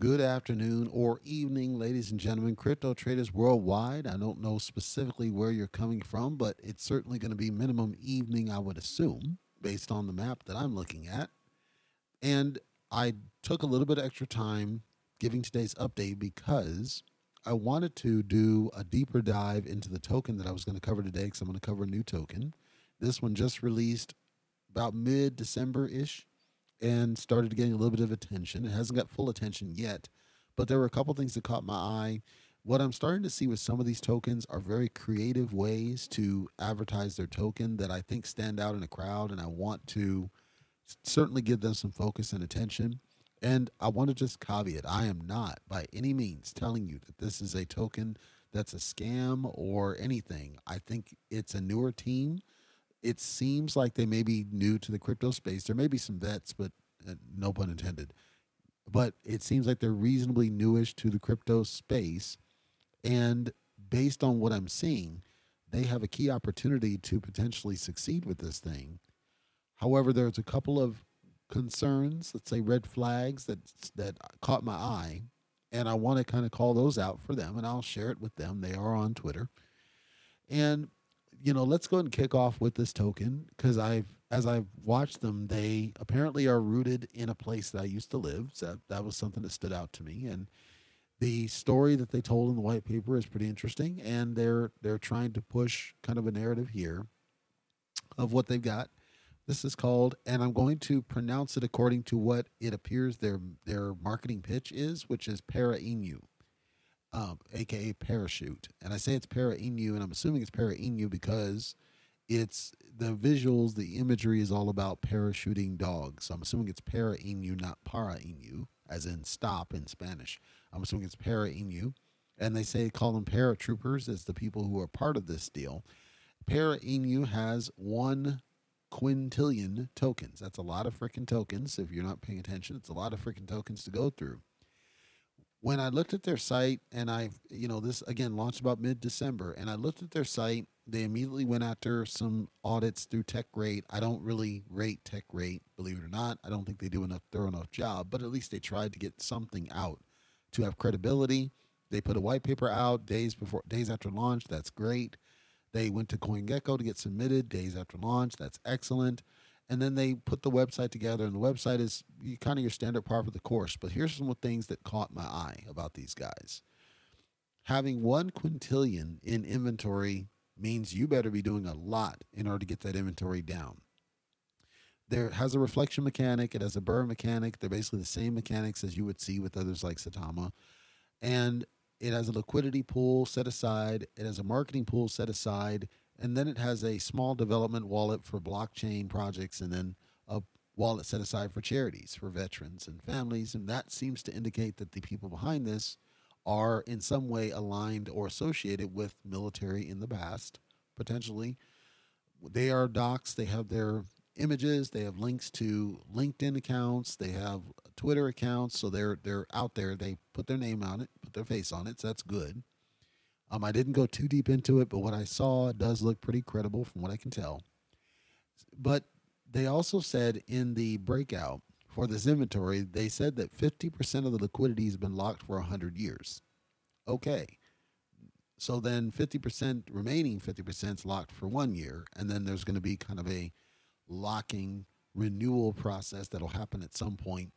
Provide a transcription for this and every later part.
Good afternoon or evening, ladies and gentlemen, crypto traders worldwide. I don't know specifically where you're coming from, but it's certainly going to be minimum evening, I would assume, based on the map that I'm looking at. And I took a little bit of extra time giving today's update because I wanted to do a deeper dive into the token that I was going to cover today because I'm going to cover a new token. This one just released about mid December ish and started getting a little bit of attention. It hasn't got full attention yet, but there were a couple things that caught my eye. What I'm starting to see with some of these tokens are very creative ways to advertise their token that I think stand out in a crowd, and I want to certainly give them some focus and attention. And I want to just caveat I am not by any means telling you that this is a token that's a scam or anything. I think it's a newer team it seems like they may be new to the crypto space. There may be some vets, but uh, no pun intended. But it seems like they're reasonably newish to the crypto space. And based on what I'm seeing, they have a key opportunity to potentially succeed with this thing. However, there's a couple of concerns, let's say red flags that that caught my eye, and I want to kind of call those out for them, and I'll share it with them. They are on Twitter, and you know, let's go ahead and kick off with this token because I've, as I've watched them, they apparently are rooted in a place that I used to live. So that, that was something that stood out to me. And the story that they told in the white paper is pretty interesting. And they're, they're trying to push kind of a narrative here of what they've got. This is called, and I'm going to pronounce it according to what it appears their, their marketing pitch is, which is Para Inu um, aka parachute. And I say it's para inu, and I'm assuming it's para inu because it's the visuals, the imagery is all about parachuting dogs. So I'm assuming it's para inu, not para inu, as in stop in Spanish. I'm assuming it's para inu. And they say call them paratroopers as the people who are part of this deal. Para inu has one quintillion tokens. That's a lot of freaking tokens. If you're not paying attention, it's a lot of freaking tokens to go through when I looked at their site and I, you know, this again launched about mid December, and I looked at their site, they immediately went after some audits through TechRate. I don't really rate TechRate, believe it or not. I don't think they do enough thorough enough job, but at least they tried to get something out to have credibility. They put a white paper out days before, days after launch. That's great. They went to CoinGecko to get submitted days after launch. That's excellent and then they put the website together and the website is kind of your standard part of the course but here's some of the things that caught my eye about these guys. Having one quintillion in inventory means you better be doing a lot in order to get that inventory down. There has a reflection mechanic it has a burn mechanic they're basically the same mechanics as you would see with others like Saitama and it has a liquidity pool set aside it has a marketing pool set aside and then it has a small development wallet for blockchain projects and then a wallet set aside for charities for veterans and families. And that seems to indicate that the people behind this are in some way aligned or associated with military in the past potentially. They are docs. They have their images. They have links to linkedin accounts. They have twitter accounts. So they're they're out there. They put their name on it put their face on it. So that's good um, I didn't go too deep into it, but what I saw does look pretty credible from what I can tell. But they also said in the breakout for this inventory, they said that 50% of the liquidity has been locked for 100 years. Okay. So then 50% remaining 50% is locked for one year. And then there's going to be kind of a locking renewal process that'll happen at some point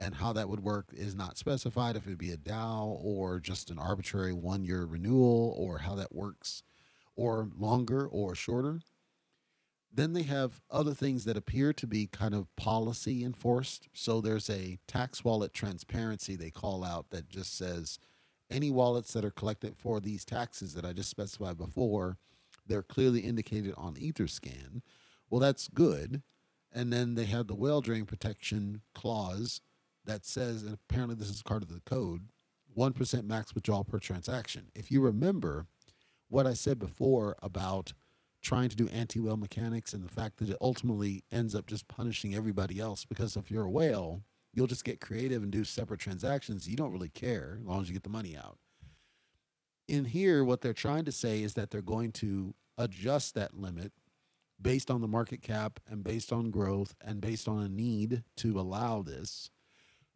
and how that would work is not specified if it'd be a DAO or just an arbitrary one year renewal or how that works or longer or shorter. Then they have other things that appear to be kind of policy enforced. So there's a tax wallet transparency they call out that just says any wallets that are collected for these taxes that I just specified before, they're clearly indicated on Etherscan. Well, that's good. And then they have the whale drain protection clause that says, and apparently this is part of the code, 1% max withdrawal per transaction. If you remember what I said before about trying to do anti whale mechanics and the fact that it ultimately ends up just punishing everybody else, because if you're a whale, you'll just get creative and do separate transactions. You don't really care as long as you get the money out. In here, what they're trying to say is that they're going to adjust that limit based on the market cap and based on growth and based on a need to allow this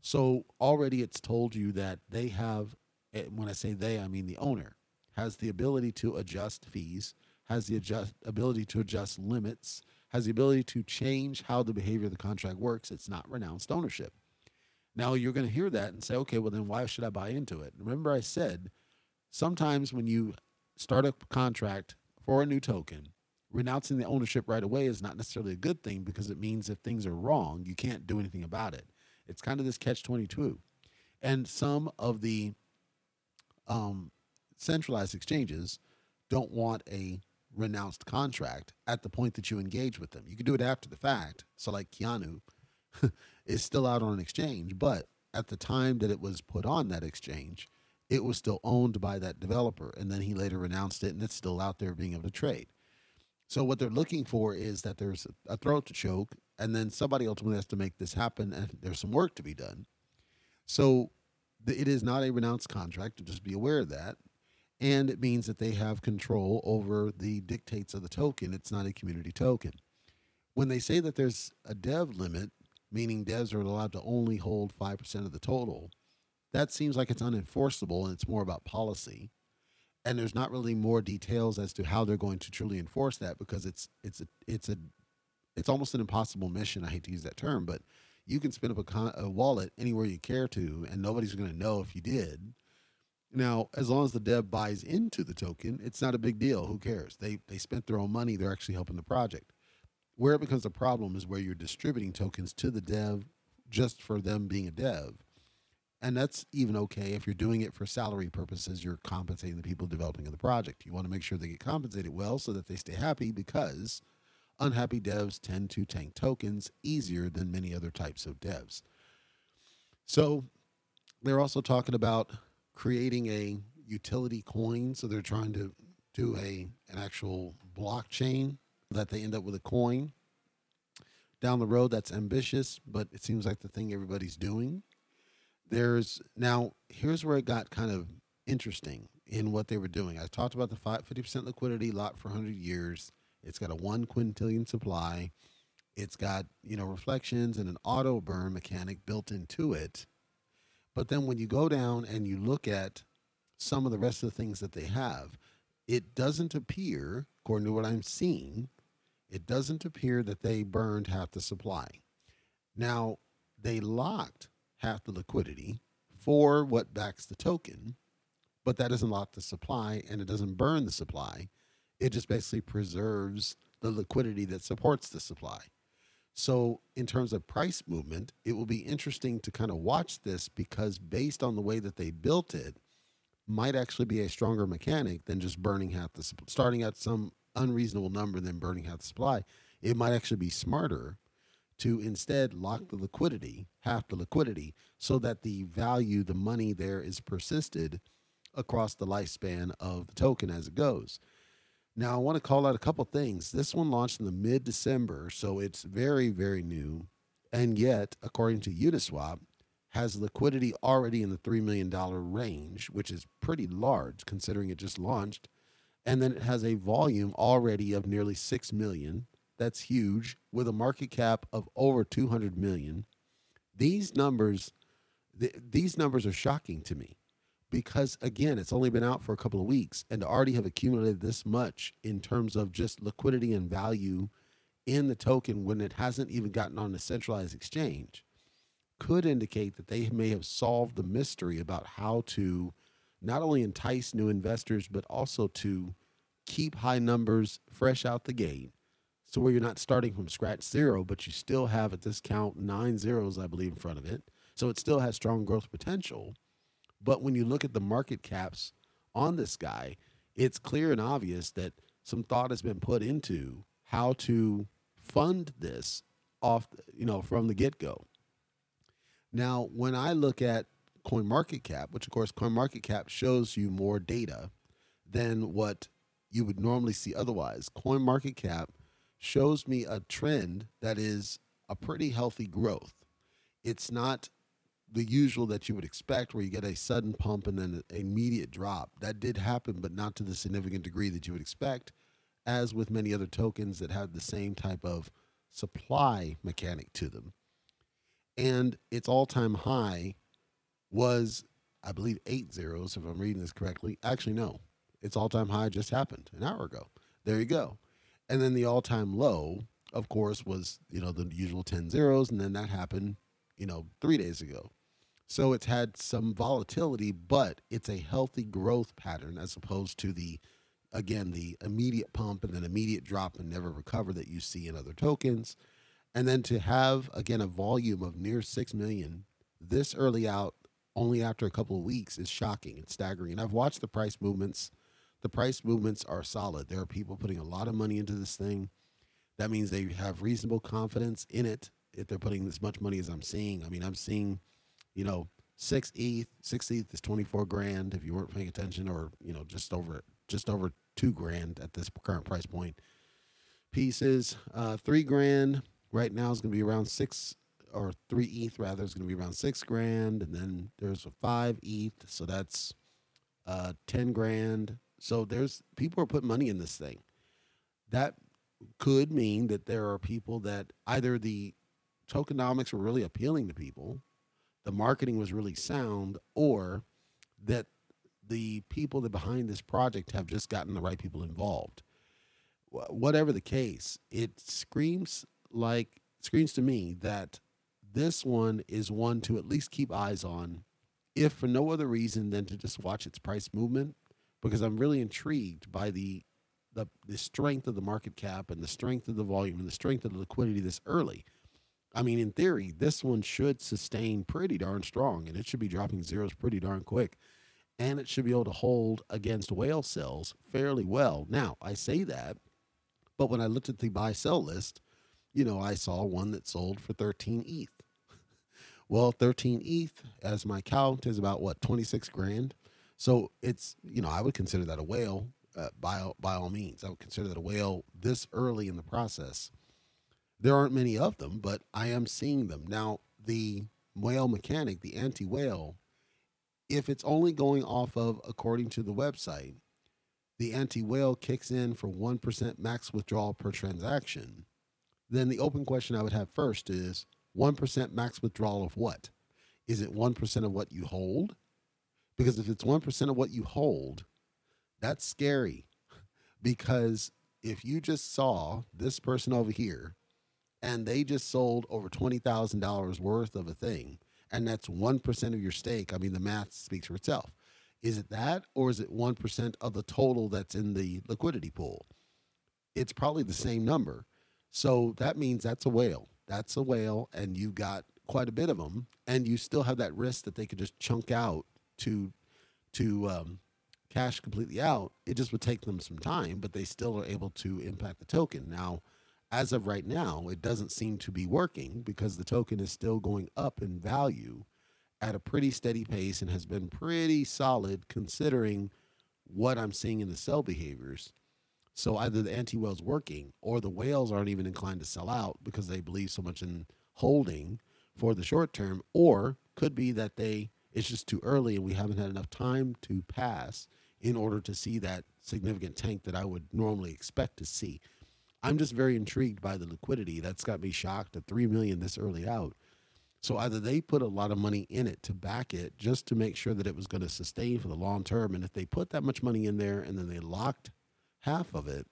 So already it's told you that they have, eh, when I say they, I mean the owner, has the ability to adjust fees, has the adjust, ability to adjust limits, has the ability to change how the behavior of the contract works. It's not renounced ownership. Now you're going to hear that and say, okay, well, then why should I buy into it? Remember, I said sometimes when you start a contract for a new token, renouncing the ownership right away is not necessarily a good thing because it means if things are wrong, you can't do anything about it. It's kind of this catch 22. And some of the um, centralized exchanges don't want a renounced contract at the point that you engage with them. You can do it after the fact. So, like Keanu is still out on an exchange, but at the time that it was put on that exchange, it was still owned by that developer. And then he later renounced it and it's still out there being able to trade. So, what they're looking for is that there's a throat to choke, and then somebody ultimately has to make this happen, and there's some work to be done. So, it is not a renounced contract, just be aware of that and it means that they have control over the dictates of the token. It's not a community token. When they say that there's a dev limit, meaning devs are allowed to only hold 5% of the total, that seems like it's unenforceable and it's more about policy. And there's not really more details as to how they're going to truly enforce that because it's it's a it's a it's almost an impossible mission. I hate to use that term, but you can spin up a, con- a wallet anywhere you care to, and nobody's going to know if you did now, as long as the dev buys into the token, it's not a big deal. Who cares? They they spent their own money. They're actually helping the project. Where it becomes a problem is where you're distributing tokens to the dev just for them being a dev. And that's even okay if you're doing it for salary purposes. You're compensating the people developing the project. You want to make sure they get compensated well so that they stay happy because unhappy devs tend to tank tokens easier than many other types of devs. So they're also talking about creating a utility coin. So they're trying to do a an actual blockchain that they end up with a coin. Down the road, that's ambitious, but it seems like the thing everybody's doing. There's now here's where it got kind of interesting in what they were doing. I talked about the 50% liquidity locked for 100 years. It's got a one quintillion supply. It's got, you know, reflections and an auto burn mechanic built into it. But then when you go down and you look at some of the rest of the things that they have, it doesn't appear, according to what I'm seeing, it doesn't appear that they burned half the supply. Now, they locked half the liquidity for what backs the token, but that doesn't lock the supply and it doesn't burn the supply. It just basically preserves the liquidity that supports the supply. So, in terms of price movement, it will be interesting to kind of watch this because, based on the way that they built it, might actually be a stronger mechanic than just burning half the starting at some unreasonable number then burning half the supply. It might actually be smarter to instead lock the liquidity, half the liquidity, so that the value, the money there is persisted across the lifespan of the token as it goes. Now, I want to call out a couple things. This one launched in the mid December, so it's very, very new. And yet, according to Uniswap, has liquidity already in the $3 million range, which is pretty large considering it just launched. And then it has a volume already of nearly 6 million. That's huge with a market cap of over 200 million. These numbers th- these numbers are shocking to me because again, it's only been out for a couple of weeks and to already have accumulated this much in terms of just liquidity and value in the token when it hasn't even gotten on a centralized exchange could indicate that they may have solved the mystery about how to not only entice new investors but also to keep high numbers fresh out the gate so where you're not starting from scratch zero but you still have at this count nine zeros i believe in front of it so it still has strong growth potential but when you look at the market caps on this guy, it's clear and obvious that some thought has been put into how to fund this off, you know, from the get go. Now, when I look at CoinMarketCap, which of course CoinMarketCap shows you more data than what you would normally see otherwise, CoinMarketCap shows me a trend that is a pretty healthy growth. It's not the usual that you would expect, where you get a sudden pump and then an immediate drop. That did happen, but not to the significant degree that you would expect, as with many other tokens that have the same type of supply mechanic to them. and its all-time high was, I believe, eight zeros. If I'm reading this correctly, actually no, its all-time high just happened an hour ago. There you go. And then the all-time low, of course, was you know the usual 10 zeros, and then that happened, you know, three days ago. So it's had some volatility, but it's a healthy growth pattern as opposed to the, again, the immediate pump and then immediate drop and never recover that you see in other tokens. And then to have, again, a volume of near 6 million this early out, only after a couple of weeks, is shocking. It's staggering. And I've watched the price movements. The price movements are solid. There are people putting a lot of money into this thing. That means they have reasonable confidence in it if they're putting as much money as I'm seeing. I mean, I'm seeing you know, six ETH, six ETH is 24 grand if you weren't paying attention, or, you know, just over, just over two grand at this current price point. Pieces, uh, three grand right now is going to be around six or three ETH rather is going to be around six grand. And then there's a five ETH. So that's, uh, 10 grand. So there's people are putting money in this thing. That could mean that there are people that either the tokenomics were really appealing to people the marketing was really sound or that the people that behind this project have just gotten the right people involved. Whatever the case, it screams like screams to me that this one is one to at least keep eyes on, if for no other reason than to just watch its price movement, because I'm really intrigued by the the, the strength of the market cap and the strength of the volume and the strength of the liquidity this early. I mean, in theory, this one should sustain pretty darn strong and it should be dropping zeros pretty darn quick. And it should be able to hold against whale sells fairly well. Now, I say that, but when I looked at the buy sell list, you know, I saw one that sold for 13 ETH. well, 13 ETH, as my count, is about what, 26 grand? So it's, you know, I would consider that a whale uh, by, by all means. I would consider that a whale this early in the process there aren't many of them, but I am seeing them. Now, the whale mechanic, the anti whale, if it's only going off of, according to the website, the anti whale kicks in for 1% max withdrawal per transaction, then the open question I would have first is 1% max withdrawal of what? Is it 1% of what you hold? Because if it's 1% of what you hold, that's scary. Because if you just saw this person over here and they just sold over $20,000 worth of a thing, and that's 1% of your stake, I mean, the math speaks for itself. Is it that, or is it 1% of the total that's in the liquidity pool? It's probably the same number. So that means that's a whale. That's a whale, and you got quite a bit of them, and you still have that risk that they could just chunk out to to um, cash completely out. It just would take them some time, but they still are able to impact the token. Now, as of right now, it doesn't seem to be working because the token is still going up in value at a pretty steady pace and has been pretty solid considering what I'm seeing in the sell behaviors. So either the anti whale's working or the whales aren't even inclined to sell out because they believe so much in holding for the short term, or could be that they it's just too early and we haven't had enough time to pass in order to see that significant tank that I would normally expect to see. I'm just very intrigued by the liquidity. That's got me shocked at three million this early out. So either they put a lot of money in it to back it just to make sure that it was going to sustain for the long term. And if they put that much money in there and then they locked half of it,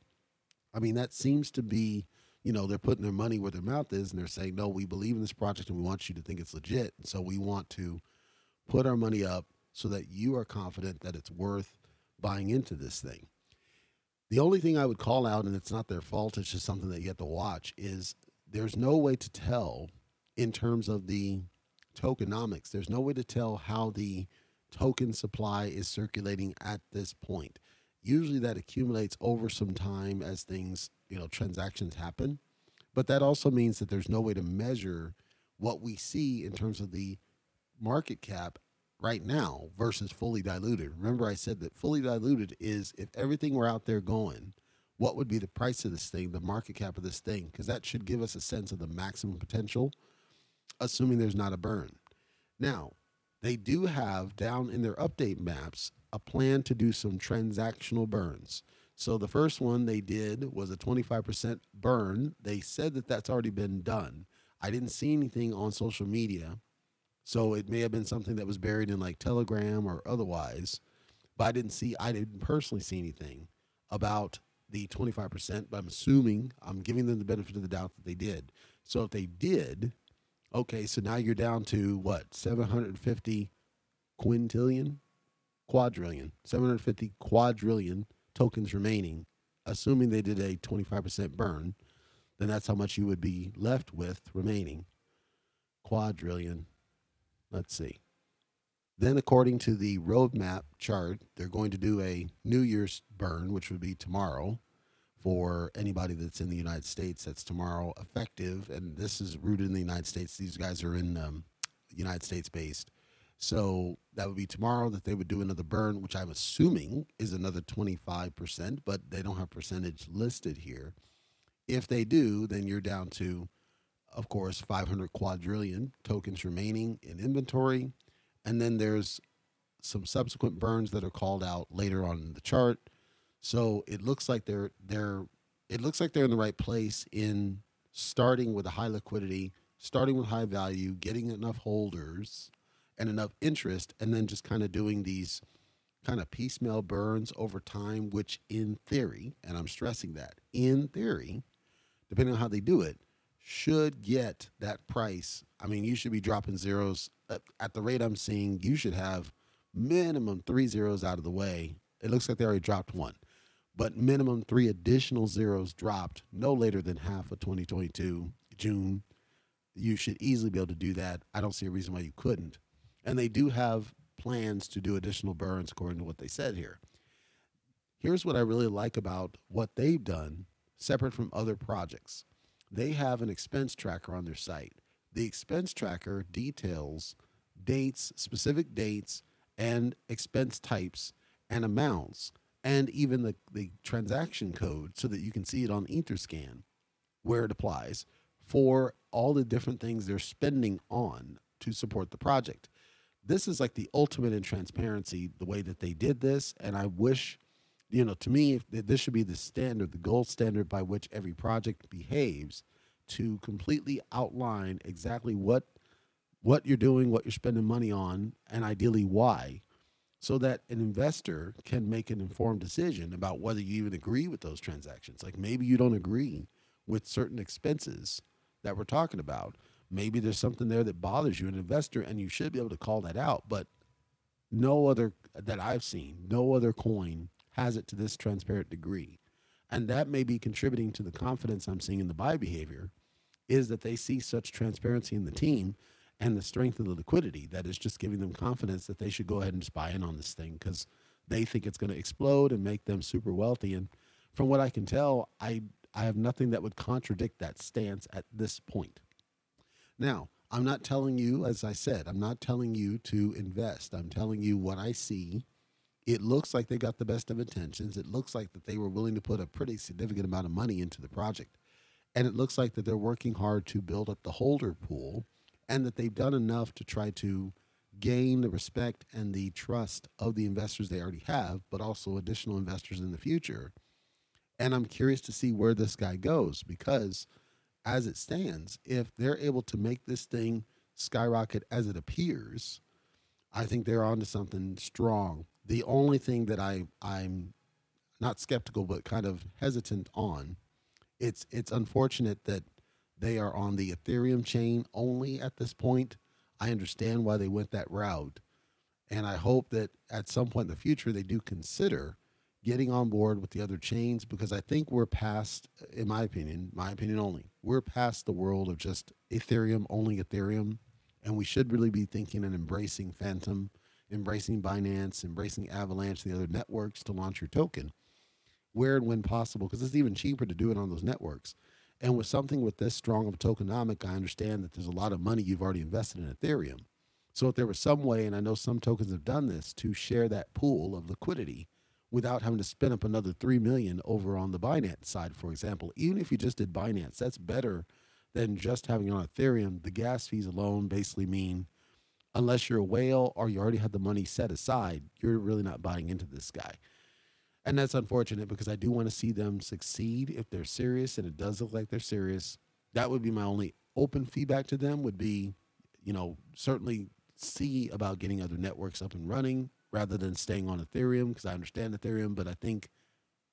I mean, that seems to be, you know, they're putting their money where their mouth is and they're saying, no, we believe in this project and we want you to think it's legit. So we want to put our money up so that you are confident that it's worth buying into this thing. The only thing I would call out, and it's not their fault, it's just something that you have to watch, is there's no way to tell in terms of the tokenomics. There's no way to tell how the token supply is circulating at this point. Usually that accumulates over some time as things, you know, transactions happen. But that also means that there's no way to measure what we see in terms of the market cap right now versus fully diluted. Remember, I said that fully diluted is if everything were out there going, what would be the price of this thing, the market cap of this thing? Because that should give us a sense of the maximum potential, assuming there's not a burn. Now, they do have down in their update maps a plan to do some transactional burns. So the first one they did was a 25% burn. They said that that's already been done. I didn't see anything on social media. So it may have been something that was buried in like Telegram or otherwise, but I didn't see, I didn't personally see anything about the 25%, but I'm assuming I'm giving them the benefit of the doubt that they did. So if they did, okay, so now you're down to what, 750 quintillion? Quadrillion, 750 quadrillion tokens remaining, assuming they did a 25% burn, then that's how much you would be left with remaining. Quadrillion. Let's see. Then, according to the roadmap chart, they're going to do a New Year's burn, which would be tomorrow for anybody that's in the United States. That's tomorrow effective. And this is rooted in the United States. These guys are in um, United States based. So that would be tomorrow that they would do another burn, which I'm assuming is another 25%, but they don't have percentage listed here. If they do, then you're down to, of course, 500 quadrillion tokens remaining in inventory and then there's some subsequent burns that are called out later on in the chart. So it looks like they're they're it looks like they're in the right place in starting with a high liquidity, starting with high value, getting enough holders and enough interest, and then just kind of doing these kind of piecemeal burns over time, which in theory, and I'm stressing that, in theory, depending on how they do it, should get that price. I mean, you should be dropping zeros uh, at the rate I'm seeing, you should have minimum three zeros out of the way. It looks like they already dropped one, but minimum three additional zeros dropped no later than half of 2022, June. You should easily be able to do that. I don't see a reason why you couldn't. And they do have plans to do additional burns according to what they said here. Here's what I really like about what they've done, separate from other projects. They have an expense tracker on their site the expense tracker details dates, specific dates, and expense types and amounts, and even the, the transaction code so that you can see it on Etherscan where it applies for all the different things they're spending on to support the project. This is like the ultimate in transparency, the way that they did this. And I wish, you know, to me, this should be the standard, the gold standard by which every project behaves to completely outline exactly what what you're doing, what you're spending money on, and ideally why, so that an investor can make an informed decision about whether you even agree with those transactions. Like maybe you don't agree with certain expenses that we're talking about. Maybe there's something there that bothers you, an investor, and you should be able to call that out. But no other that I've seen, no other coin has it to this transparent degree. And that may be contributing to the confidence I'm seeing in the buy behavior is that they see such transparency in the team and the strength of the liquidity that is just giving them confidence that they should go ahead and just buy in on this thing because they think it's going to explode and make them super wealthy. And from what I can tell, I I have nothing that would contradict that stance at this point. Now, I'm not telling you, as I said, I'm not telling you to invest. I'm telling you what I see. It looks like they got the best of intentions. It looks like that they were willing to put a pretty significant amount of money into the project. And it looks like that they're working hard to build up the holder pool and that they've done enough to try to gain the respect and the trust of the investors they already have, but also additional investors in the future. And I'm curious to see where this guy goes because, as it stands, if they're able to make this thing skyrocket as it appears, I think they're onto something strong. The only thing that I, I'm not skeptical, but kind of hesitant on it's it's unfortunate that they are on the Ethereum chain only at this point. I understand why they went that route. And I hope that at some point in the future they do consider getting on board with the other chains because I think we're past, in my opinion, my opinion only, we're past the world of just Ethereum, only Ethereum. And we should really be thinking and embracing Fantom, embracing Binance, embracing Avalanche, the other networks to launch your token where and when possible, because it's even cheaper to do it on those networks. And with something with this strong of tokenomic, I understand that there's a lot of money you've already invested in Ethereum. So if there was some way, and I know some tokens have done this, to share that pool of liquidity without having to spin up another three million over on the Binance side, for example, even if you just did Binance, that's better than just having it on Ethereum. The gas fees alone basically mean unless you're a whale or you already had the money set aside, you're really not buying into this guy and that's unfortunate because I do want to see them succeed if they're serious, and it does look like they're serious. That would be my only open feedback to them would be, you know, certainly see about getting other networks up and running rather than staying on Ethereum because I understand Ethereum, but I think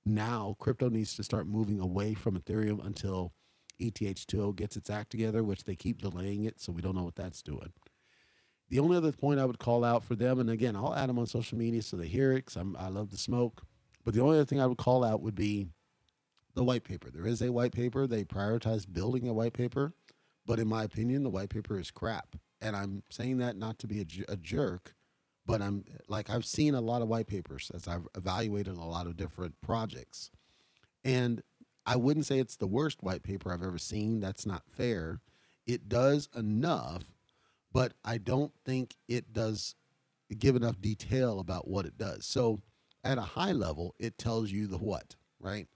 now crypto needs to start moving away from Ethereum until ETH2.0 gets its act together, which they keep delaying it, so we don't know what that's doing. The only other point I would call out for them, and again, I'll add them on social media so they hear it because I love the smoke. But the only other thing I would call out would be the white paper. There is a white paper. They prioritize building a white paper, but in my opinion, the white paper is crap. And I'm saying that not to be a, a jerk, but I'm like I've seen a lot of white papers as I've evaluated a lot of different projects, and I wouldn't say it's the worst white paper I've ever seen. That's not fair. It does enough, but I don't think it does give enough detail about what it does. So at a high level, it tells you the what, right?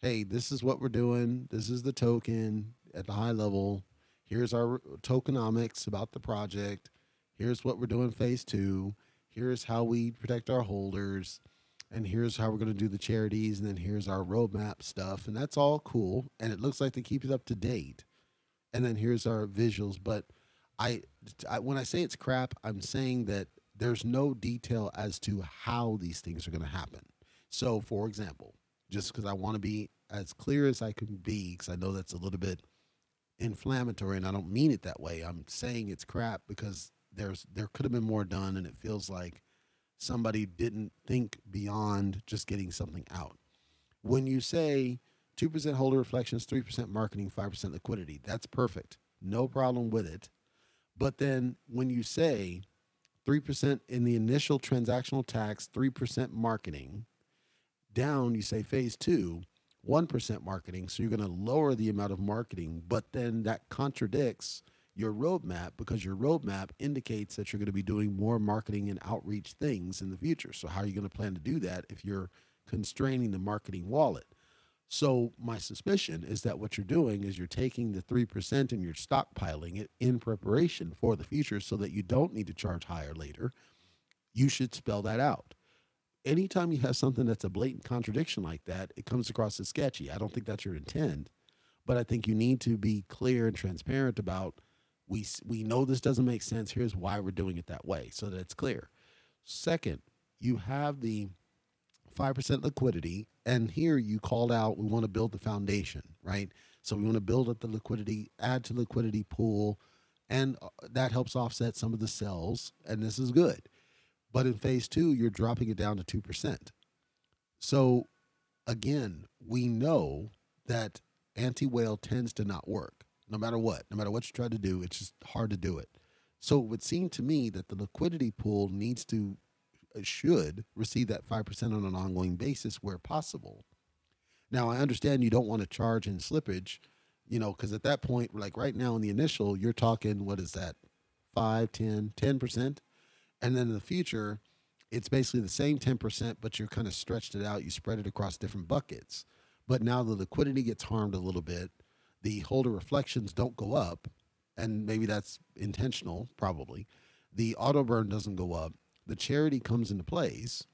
Hey, this is what we're doing. This is the token at the high level. Here's our tokenomics about the project. Here's what we're doing phase two. Here's how we protect our holders. And here's how we're going to do the charities. And then here's our roadmap stuff. And that's all cool. And it looks like they keep it up to date. And then here's our visuals. But I, I when I say it's crap, I'm saying that there's no detail as to how these things are going to happen. So, for example, just because I want to be as clear as I can be, because I know that's a little bit inflammatory, and I don't mean it that way. I'm saying it's crap because there's there could have been more done, and it feels like somebody didn't think beyond just getting something out. When you say two percent holder reflections, three percent marketing, five percent liquidity, that's perfect, no problem with it. But then when you say 3% in the initial transactional tax, 3% marketing. Down, you say phase two, 1% marketing. So you're going to lower the amount of marketing, but then that contradicts your roadmap because your roadmap indicates that you're going to be doing more marketing and outreach things in the future. So, how are you going to plan to do that if you're constraining the marketing wallet? So my suspicion is that what you're doing is you're taking the 3% and you're stockpiling it in preparation for the future so that you don't need to charge higher later. You should spell that out. Anytime you have something that's a blatant contradiction like that, it comes across as sketchy. I don't think that's your intent, but I think you need to be clear and transparent about we we know this doesn't make sense. Here's why we're doing it that way so that it's clear. Second, you have the 5% liquidity. And here you called out, we want to build the foundation, right? So we want to build up the liquidity, add to liquidity pool, and uh, that helps offset some of the sells. And this is good. But in phase two, you're dropping it down to 2%. So again, we know that anti whale tends to not work no matter what. No matter what you try to do, it's just hard to do it. So it would seem to me that the liquidity pool needs to should receive that 5% on an ongoing basis where possible. Now, I understand you don't want to charge in slippage, you know, because at that point, like right now in the initial, you're talking, what is that, 5, 10, 10%? And then in the future, it's basically the same 10%, but you're kind of stretched it out. You spread it across different buckets. But now the liquidity gets harmed a little bit. The holder reflections don't go up, and maybe that's intentional, probably. The auto burn doesn't go up the charity comes into place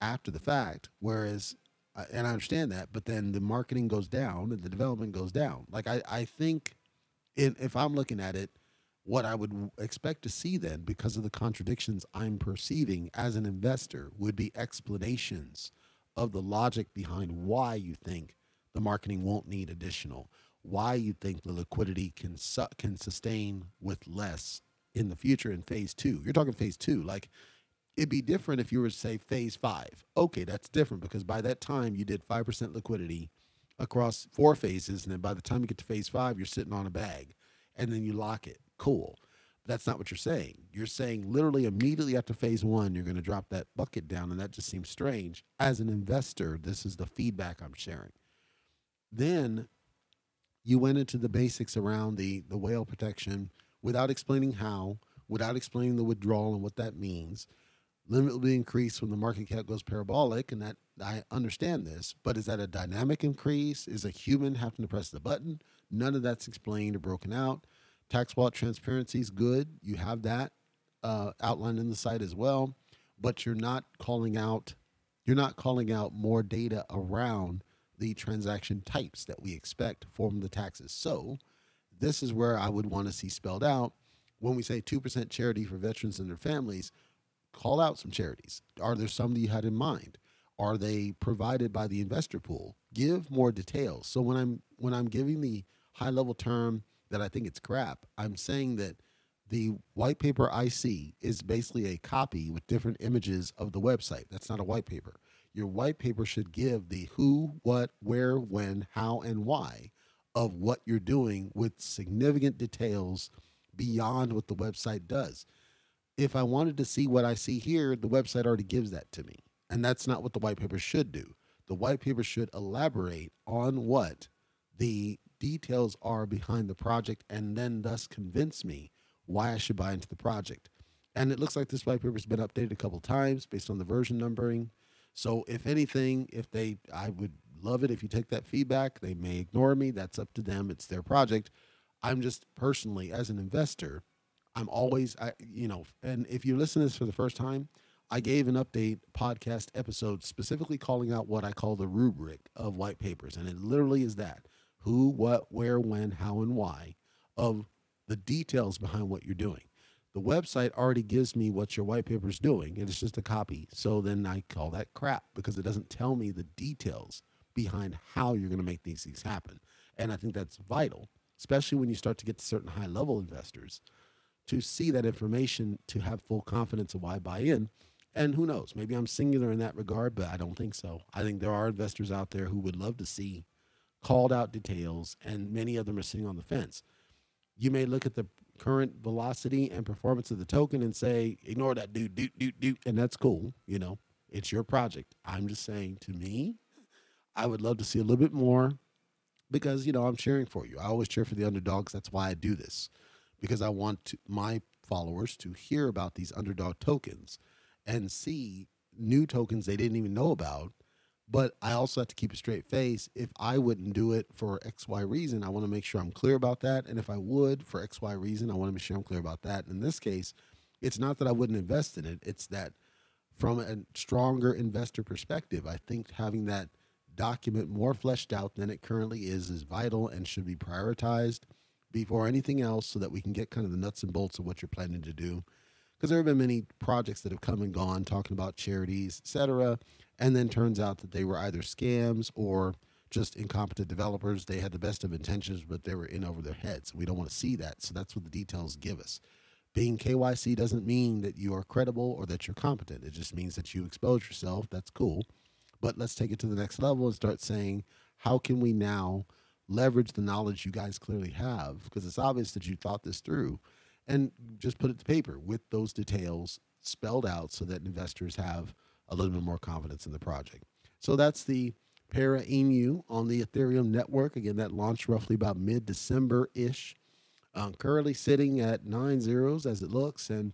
after the fact, whereas uh, and I understand that, but then the marketing goes down and the development goes down. Like I, I think, in, if I'm looking at it, what I would expect to see then, because of the contradictions I'm perceiving as an investor, would be explanations of the logic behind why you think the marketing won't need additional, why you think the liquidity can su- can sustain with less in the future in phase two. You're talking phase two, like it'd be different if you were to say phase five. Okay, that's different because by that time you did 5% liquidity across four phases. And then by the time you get to phase five, you're sitting on a bag and then you lock it. Cool. That's not what you're saying. You're saying literally immediately after phase one, you're going to drop that bucket down. And that just seems strange. As an investor, this is the feedback I'm sharing. Then you went into the basics around the, the whale protection without explaining how, without explaining the withdrawal and what that means limit will be increased when the market cap goes parabolic, and that I understand this, but is that a dynamic increase? Is a human having to press the button? None of that's explained or broken out. Tax wallet transparency is good. You have that uh, outlined in the site as well, but you're not calling out you're not calling out more data around the transaction types that we expect from the taxes. So this is where I would want to see spelled out when we say 2% charity for veterans and their families. Call out some charities. Are there some that you had in mind? Are they provided by the investor pool? Give more details. So when I'm when I'm giving the high level term that I think it's crap, I'm saying that the white paper I see is basically a copy with different images of the website. That's not a white paper. Your white paper should give the who, what, where, when, how, and why of what you're doing with significant details beyond what the website does. If I wanted to see what I see here, the website already gives that to me. And that's not what the white paper should do. The white paper should elaborate on what the details are behind the project and then thus convince me why I should buy into the project. And it looks like this white paper has been updated a couple times based on the version numbering. So if anything, if they, I would love it if you take that feedback. They may ignore me. That's up to them. It's their project. I'm just personally, as an investor, I'm always, I, you know, and if you listen to this for the first time, I gave an update podcast episode specifically calling out what I call the rubric of white papers. And it literally is that who, what, where, when, how, and why of the details behind what you're doing. The website already gives me what your white paper is doing, and it's just a copy. So then I call that crap because it doesn't tell me the details behind how you're going to make these things happen. And I think that's vital, especially when you start to get to certain high level investors to see that information to have full confidence of why buy in. And who knows, maybe I'm singular in that regard, but I don't think so. I think there are investors out there who would love to see called out details, and many of them are sitting on the fence. You may look at the current velocity and performance of the token and say, ignore that dude, dude, dude, dude, and that's cool. You know, it's your project. I'm just saying to me, I would love to see a little bit more because, you know, I'm cheering for you. I always cheer for the underdogs. That's why I do this because I want to, my followers to hear about these underdog tokens and see new tokens they didn't even know about. But I also have to keep a straight face. If I wouldn't do it for XY reason, I want to make sure I'm clear about that. And if I would for XY reason, I want to make sure I'm clear about that. In this case, it's not that I wouldn't invest in it, it's that from a stronger investor perspective, I think having that document more fleshed out than it currently is is vital and should be prioritized before anything else so that we can get kind of the nuts and bolts of what you're planning to do because there have been many projects that have come and gone talking about charities etc and then turns out that they were either scams or just incompetent developers they had the best of intentions but they were in over their heads we don't want to see that so that's what the details give us being KYC doesn't mean that you are credible or that you're competent. It just means that you expose yourself. That's cool. But let's take it to the next level and start saying, how can we now leverage the knowledge you guys clearly have? Because it's obvious that you thought this through and just put it to paper with those details spelled out so that investors have a little bit more confidence in the project. So that's the Para Inu on the Ethereum network. Again, that launched roughly about mid December ish. Um, currently sitting at nine zeros as it looks. And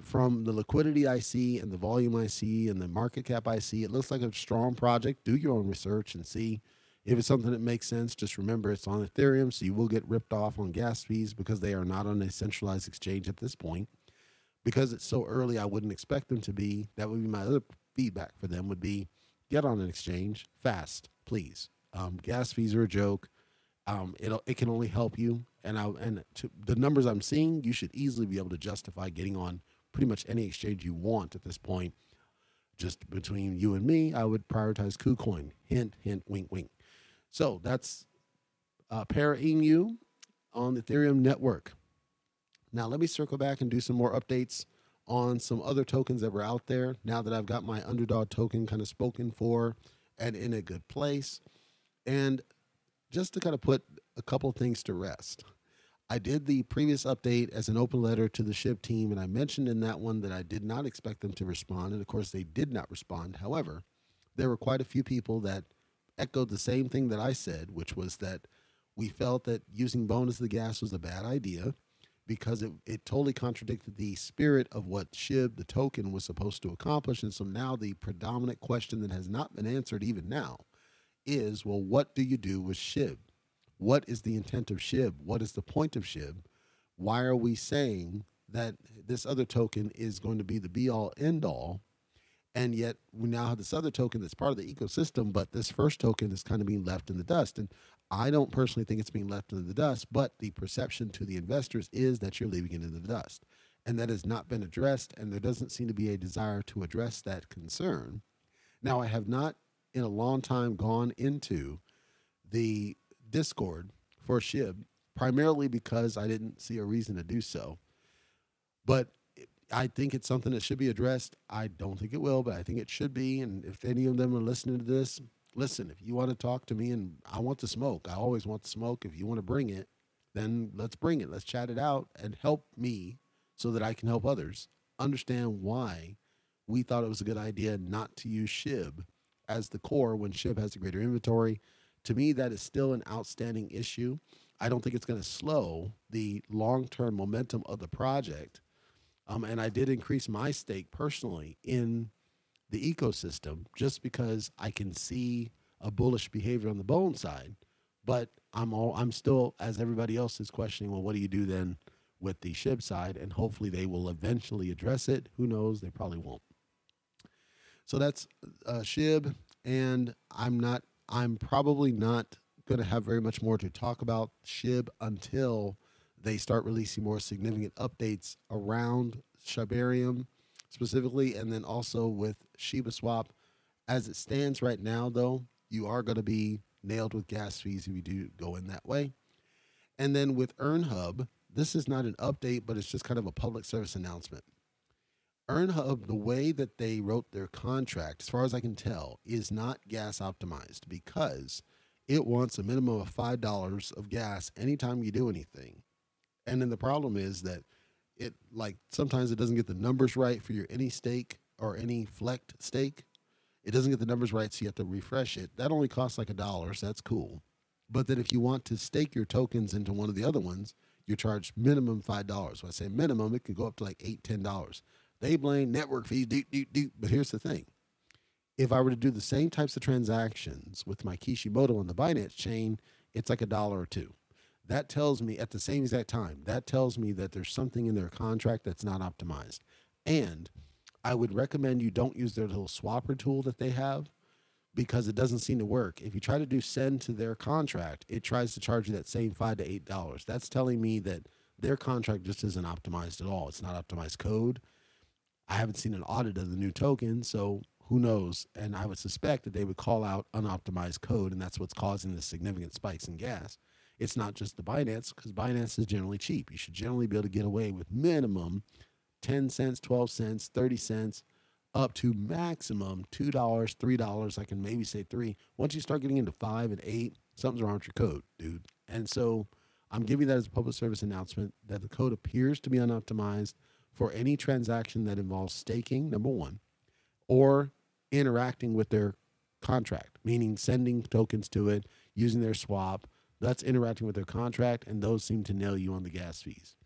from the liquidity I see and the volume I see and the market cap I see, it looks like a strong project. Do your own research and see if it's something that makes sense. Just remember it's on Ethereum, so you will get ripped off on gas fees because they are not on a centralized exchange at this point. Because it's so early, I wouldn't expect them to be. That would be my other feedback for them would be get on an exchange fast, please. Um, gas fees are a joke. Um, it it can only help you, and I and to, the numbers I'm seeing, you should easily be able to justify getting on pretty much any exchange you want at this point. Just between you and me, I would prioritize KuCoin. Hint, hint, wink, wink. So that's uh, ParaInu on the Ethereum network. Now, let me circle back and do some more updates on some other tokens that were out there now that I've got my underdog token kind of spoken for and in a good place. And just to kind of put a couple things to rest. I did the previous update as an open letter to the SHIB team, and I mentioned in that one that I did not expect them to respond. And of course, they did not respond. However, there were quite a few people that echoed the same thing that I said, which was that we felt that using bone as the gas was a bad idea because it, it totally contradicted the spirit of what SHIB, the token, was supposed to accomplish. And so now the predominant question that has not been answered even now is well, what do you do with SHIB? what is the intent of SHIB? What is the point of SHIB? Why are we saying that this other token is going to be the be all end all? And yet we now have this other token that's part of the ecosystem, but this first token is kind of being left in the dust. And I don't personally think it's being left in the dust, but the perception to the investors is that you're leaving it in the dust. And that has not been addressed, and there doesn't seem to be a desire to address that concern. Now, I have not in a long time gone into the Discord for SHIB, primarily because I didn't see a reason to do so. But I think it's something that should be addressed. I don't think it will, but I think it should be. And if any of them are listening to this, listen, if you want to talk to me and I want to smoke, I always want to smoke. If you want to bring it, then let's bring it. Let's chat it out and help me so that I can help others understand why we thought it was a good idea not to use SHIB as the core when SHIB has a greater inventory. To me, that is still an outstanding issue. I don't think it's going to slow the long term momentum of the project. Um, and I did increase my stake personally in the ecosystem just because I can see a bullish behavior on the bone side. But I'm all I'm still, as everybody else is questioning, well, what do you do then with the SHIB side? And hopefully they will eventually address it. Who knows? They probably won't. So that's uh, SHIB, and I'm not. I'm probably not going to have very much more to talk about SHIB until they start releasing more significant updates around Shibarium specifically, and then also with Shiba Swap. As it stands right now, though, you are going to be nailed with gas fees if you do go in that way. And then with EarnHub, this is not an update, but it's just kind of a public service announcement. EarnHub, the way that they wrote their contract, as far as I can tell, is not gas optimized because it wants a minimum of $5 of gas anytime you do anything. And then the problem is that it like sometimes it doesn't get the numbers right for your any stake or AnyFlect stake. It doesn't get the numbers right, so you have to refresh it. That only costs like a dollar, so that's cool. But then if you want to stake your tokens into one of the other ones, you're charged minimum five dollars. When I say minimum, it could go up to like eight, ten dollars. They blame network fees, deep, deep, deep. But here's the thing: if I were to do the same types of transactions with my Kishimoto on the Binance chain, it's like a dollar or two that tells me at the same exact time, that tells me that there's something in their contract that's not optimized. And I would recommend you don't use their little swapper tool that they have because it doesn't seem to work. If you try to do send to their contract, it tries to charge you that same five to eight dollars. That's telling me that their contract just isn't optimized at all. It's not optimized code. I haven't seen an audit of the new token, so who knows? And I would suspect that they would call out unoptimized code, and that's what's causing the significant spikes in gas. It's not just the Binance because Binance is generally cheap. You should generally be able to get away with minimum 10 cents, 12 cents, 30 cents, up to maximum $2, $3. I can maybe say three. Once you start getting into five and eight, something's wrong with your code, dude. And so I'm giving that as a public service announcement that the code appears to be unoptimized for any transaction that involves staking, number one, or interacting with their contract, meaning sending tokens to it, using their swap, that's interacting with their contract, and those seem to nail you on the gas fees.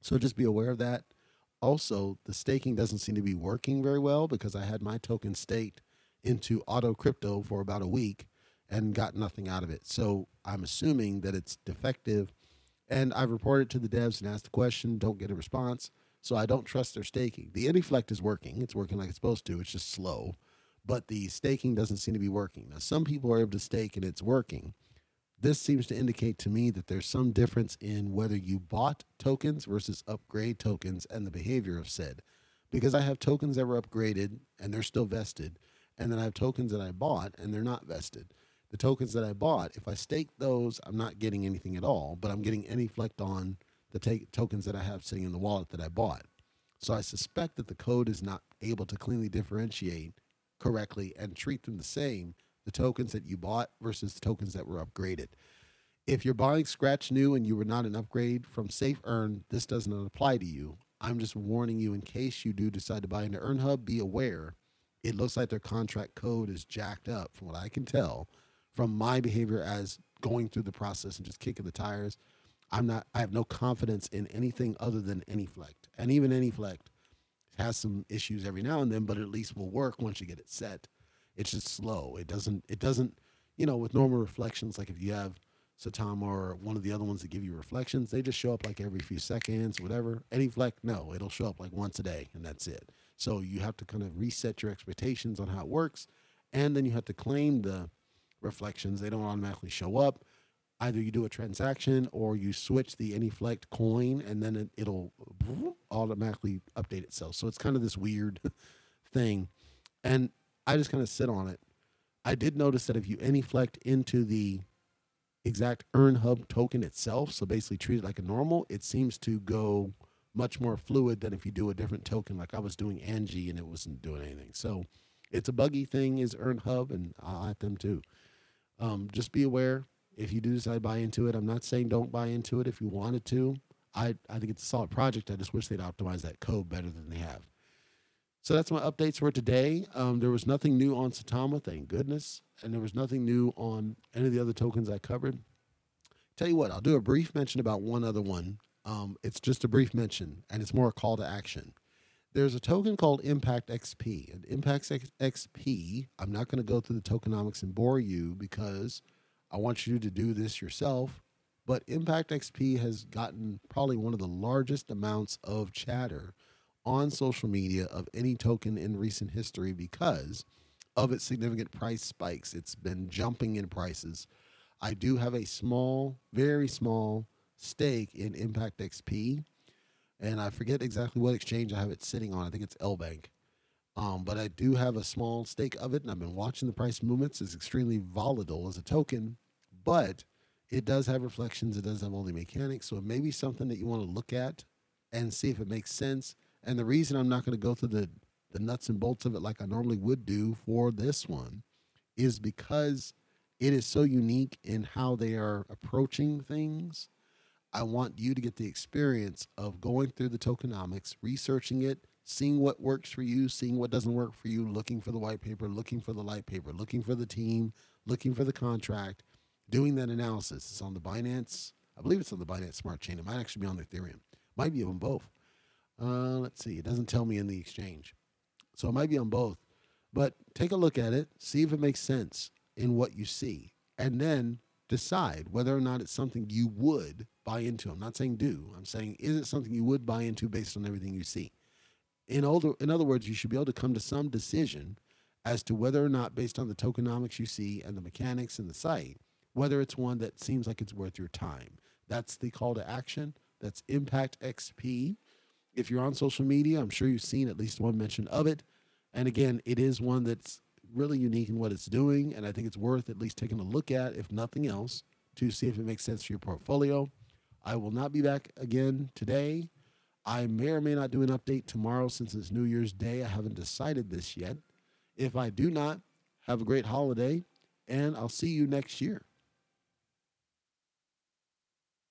So just be aware of that. Also, the staking doesn't seem to be working very well because I had my token staked into auto crypto for about a week and got nothing out of it. So I'm assuming that it's defective. And I've reported to the devs and asked the question, don't get a response. So I don't trust their staking. The AnyFlect is working. It's working like it's supposed to. It's just slow. But the staking doesn't seem to be working. Now, some people are able to stake and it's working. This seems to indicate to me that there's some difference in whether you bought tokens versus upgrade tokens and the behavior of said. Because I have tokens that were upgraded and they're still vested, and then I have tokens that I bought and they're not vested. The tokens that I bought, if I stake those, I'm not getting anything at all, but I'm getting AnyFlect on the tokens that I have sitting in the wallet that I bought. So I suspect that the code is not able to cleanly differentiate correctly and treat them the same the tokens that you bought versus the tokens that were upgraded. If you're buying Scratch New and you were not an upgrade from Safe Earn, this does not apply to you. I'm just warning you in case you do decide to buy into EarnHub, be aware. It looks like their contract code is jacked up from what I can tell from my behavior as going through the process and just kicking the tires. I'm not I have no confidence in anything other than Anyflect. And even Anyflect has some issues every now and then, but at least will work once you get it set it's just slow. It doesn't it doesn't you know with normal reflections like if you have Saitama or one of the other ones that give you reflections, they just show up like every few seconds, whatever. AnyFlect, no, it'll show up like once a day and that's it. So you have to kind of reset your expectations on how it works, and then you have to claim the reflections. They don't automatically show up. either you do a transaction or you switch the AnyFlect coin and then it, it'll automatically update itself. So it's kind of this weird thing. And I just kind of sit on it. I did notice that if you AnyFlect into the exact EarnHub token itself, so basically treat it like a normal, it seems to go much more fluid than if you do a different token like I was doing Angie and it wasn't doing anything. So it's a buggy thing is EarnHub and I'll at them too. Um, just be aware if you do decide to buy into it. I'm not saying don't buy into it if you wanted to. I, I think it's a solid project. I just wish they'd optimize that code better than they have. So that's my updates for today. Um, there was nothing new on Saitama, thank goodness, and there was nothing new on any of the other tokens I covered. Tell you what, I'll do a brief mention about one other one. Um, it's just a brief mention, and it's more a call to action. There's a token called Impact XP. And Impact XP, I'm not going to go through the tokenomics and bore you because I want you to do this yourself. But Impact XP has gotten probably one of the largest amounts of chatter on social media of any token in recent history because of its significant price spikes. It's been jumping in prices. I do have a small, very small stake in Impact XP, and I forget exactly what exchange I have it sitting on. I think it's LBank. Um, but I do have a small stake of it, and I've been watching the price movements. It's extremely volatile as a token, but it does have reflections. It does have the mechanics, so it may be something that you want to look at and see if it makes sense. And the reason I'm not going to go through the, the nuts and bolts of it like I normally would do for this one is because it is so unique in how they are approaching things. I want you to get the experience of going through the tokenomics, researching it, seeing what works for you, seeing what doesn't work for you, looking for the white paper, looking for the light paper, looking for the team, looking for the contract, doing that analysis. It's on the Binance. I believe it's on the Binance Smart Chain. It might actually be on the Ethereum. Might be on both. Uh, let's see. It doesn't tell me in the exchange. So it might be on both. But take a look at it, see if it makes sense in what you see, and then decide whether or not it's something you would buy into. I'm not saying do. I'm saying is it something you would buy into based on everything you see? In other, in other words, you should be able to come to some decision as to whether or not, based on the tokenomics you see and the mechanics in the site, whether it's one that seems like it's worth your time. That's the call to action. That's Impact XP. If you're on social media, I'm sure you've seen at least one mention of it. And again, it is one that's really unique in what it's doing. And I think it's worth at least taking a look at, if nothing else, to see if it makes sense for your portfolio. I will not be back again today. I may or may not do an update tomorrow since it's New Year's Day. I haven't decided this yet. If I do not, have a great holiday, and I'll see you next year.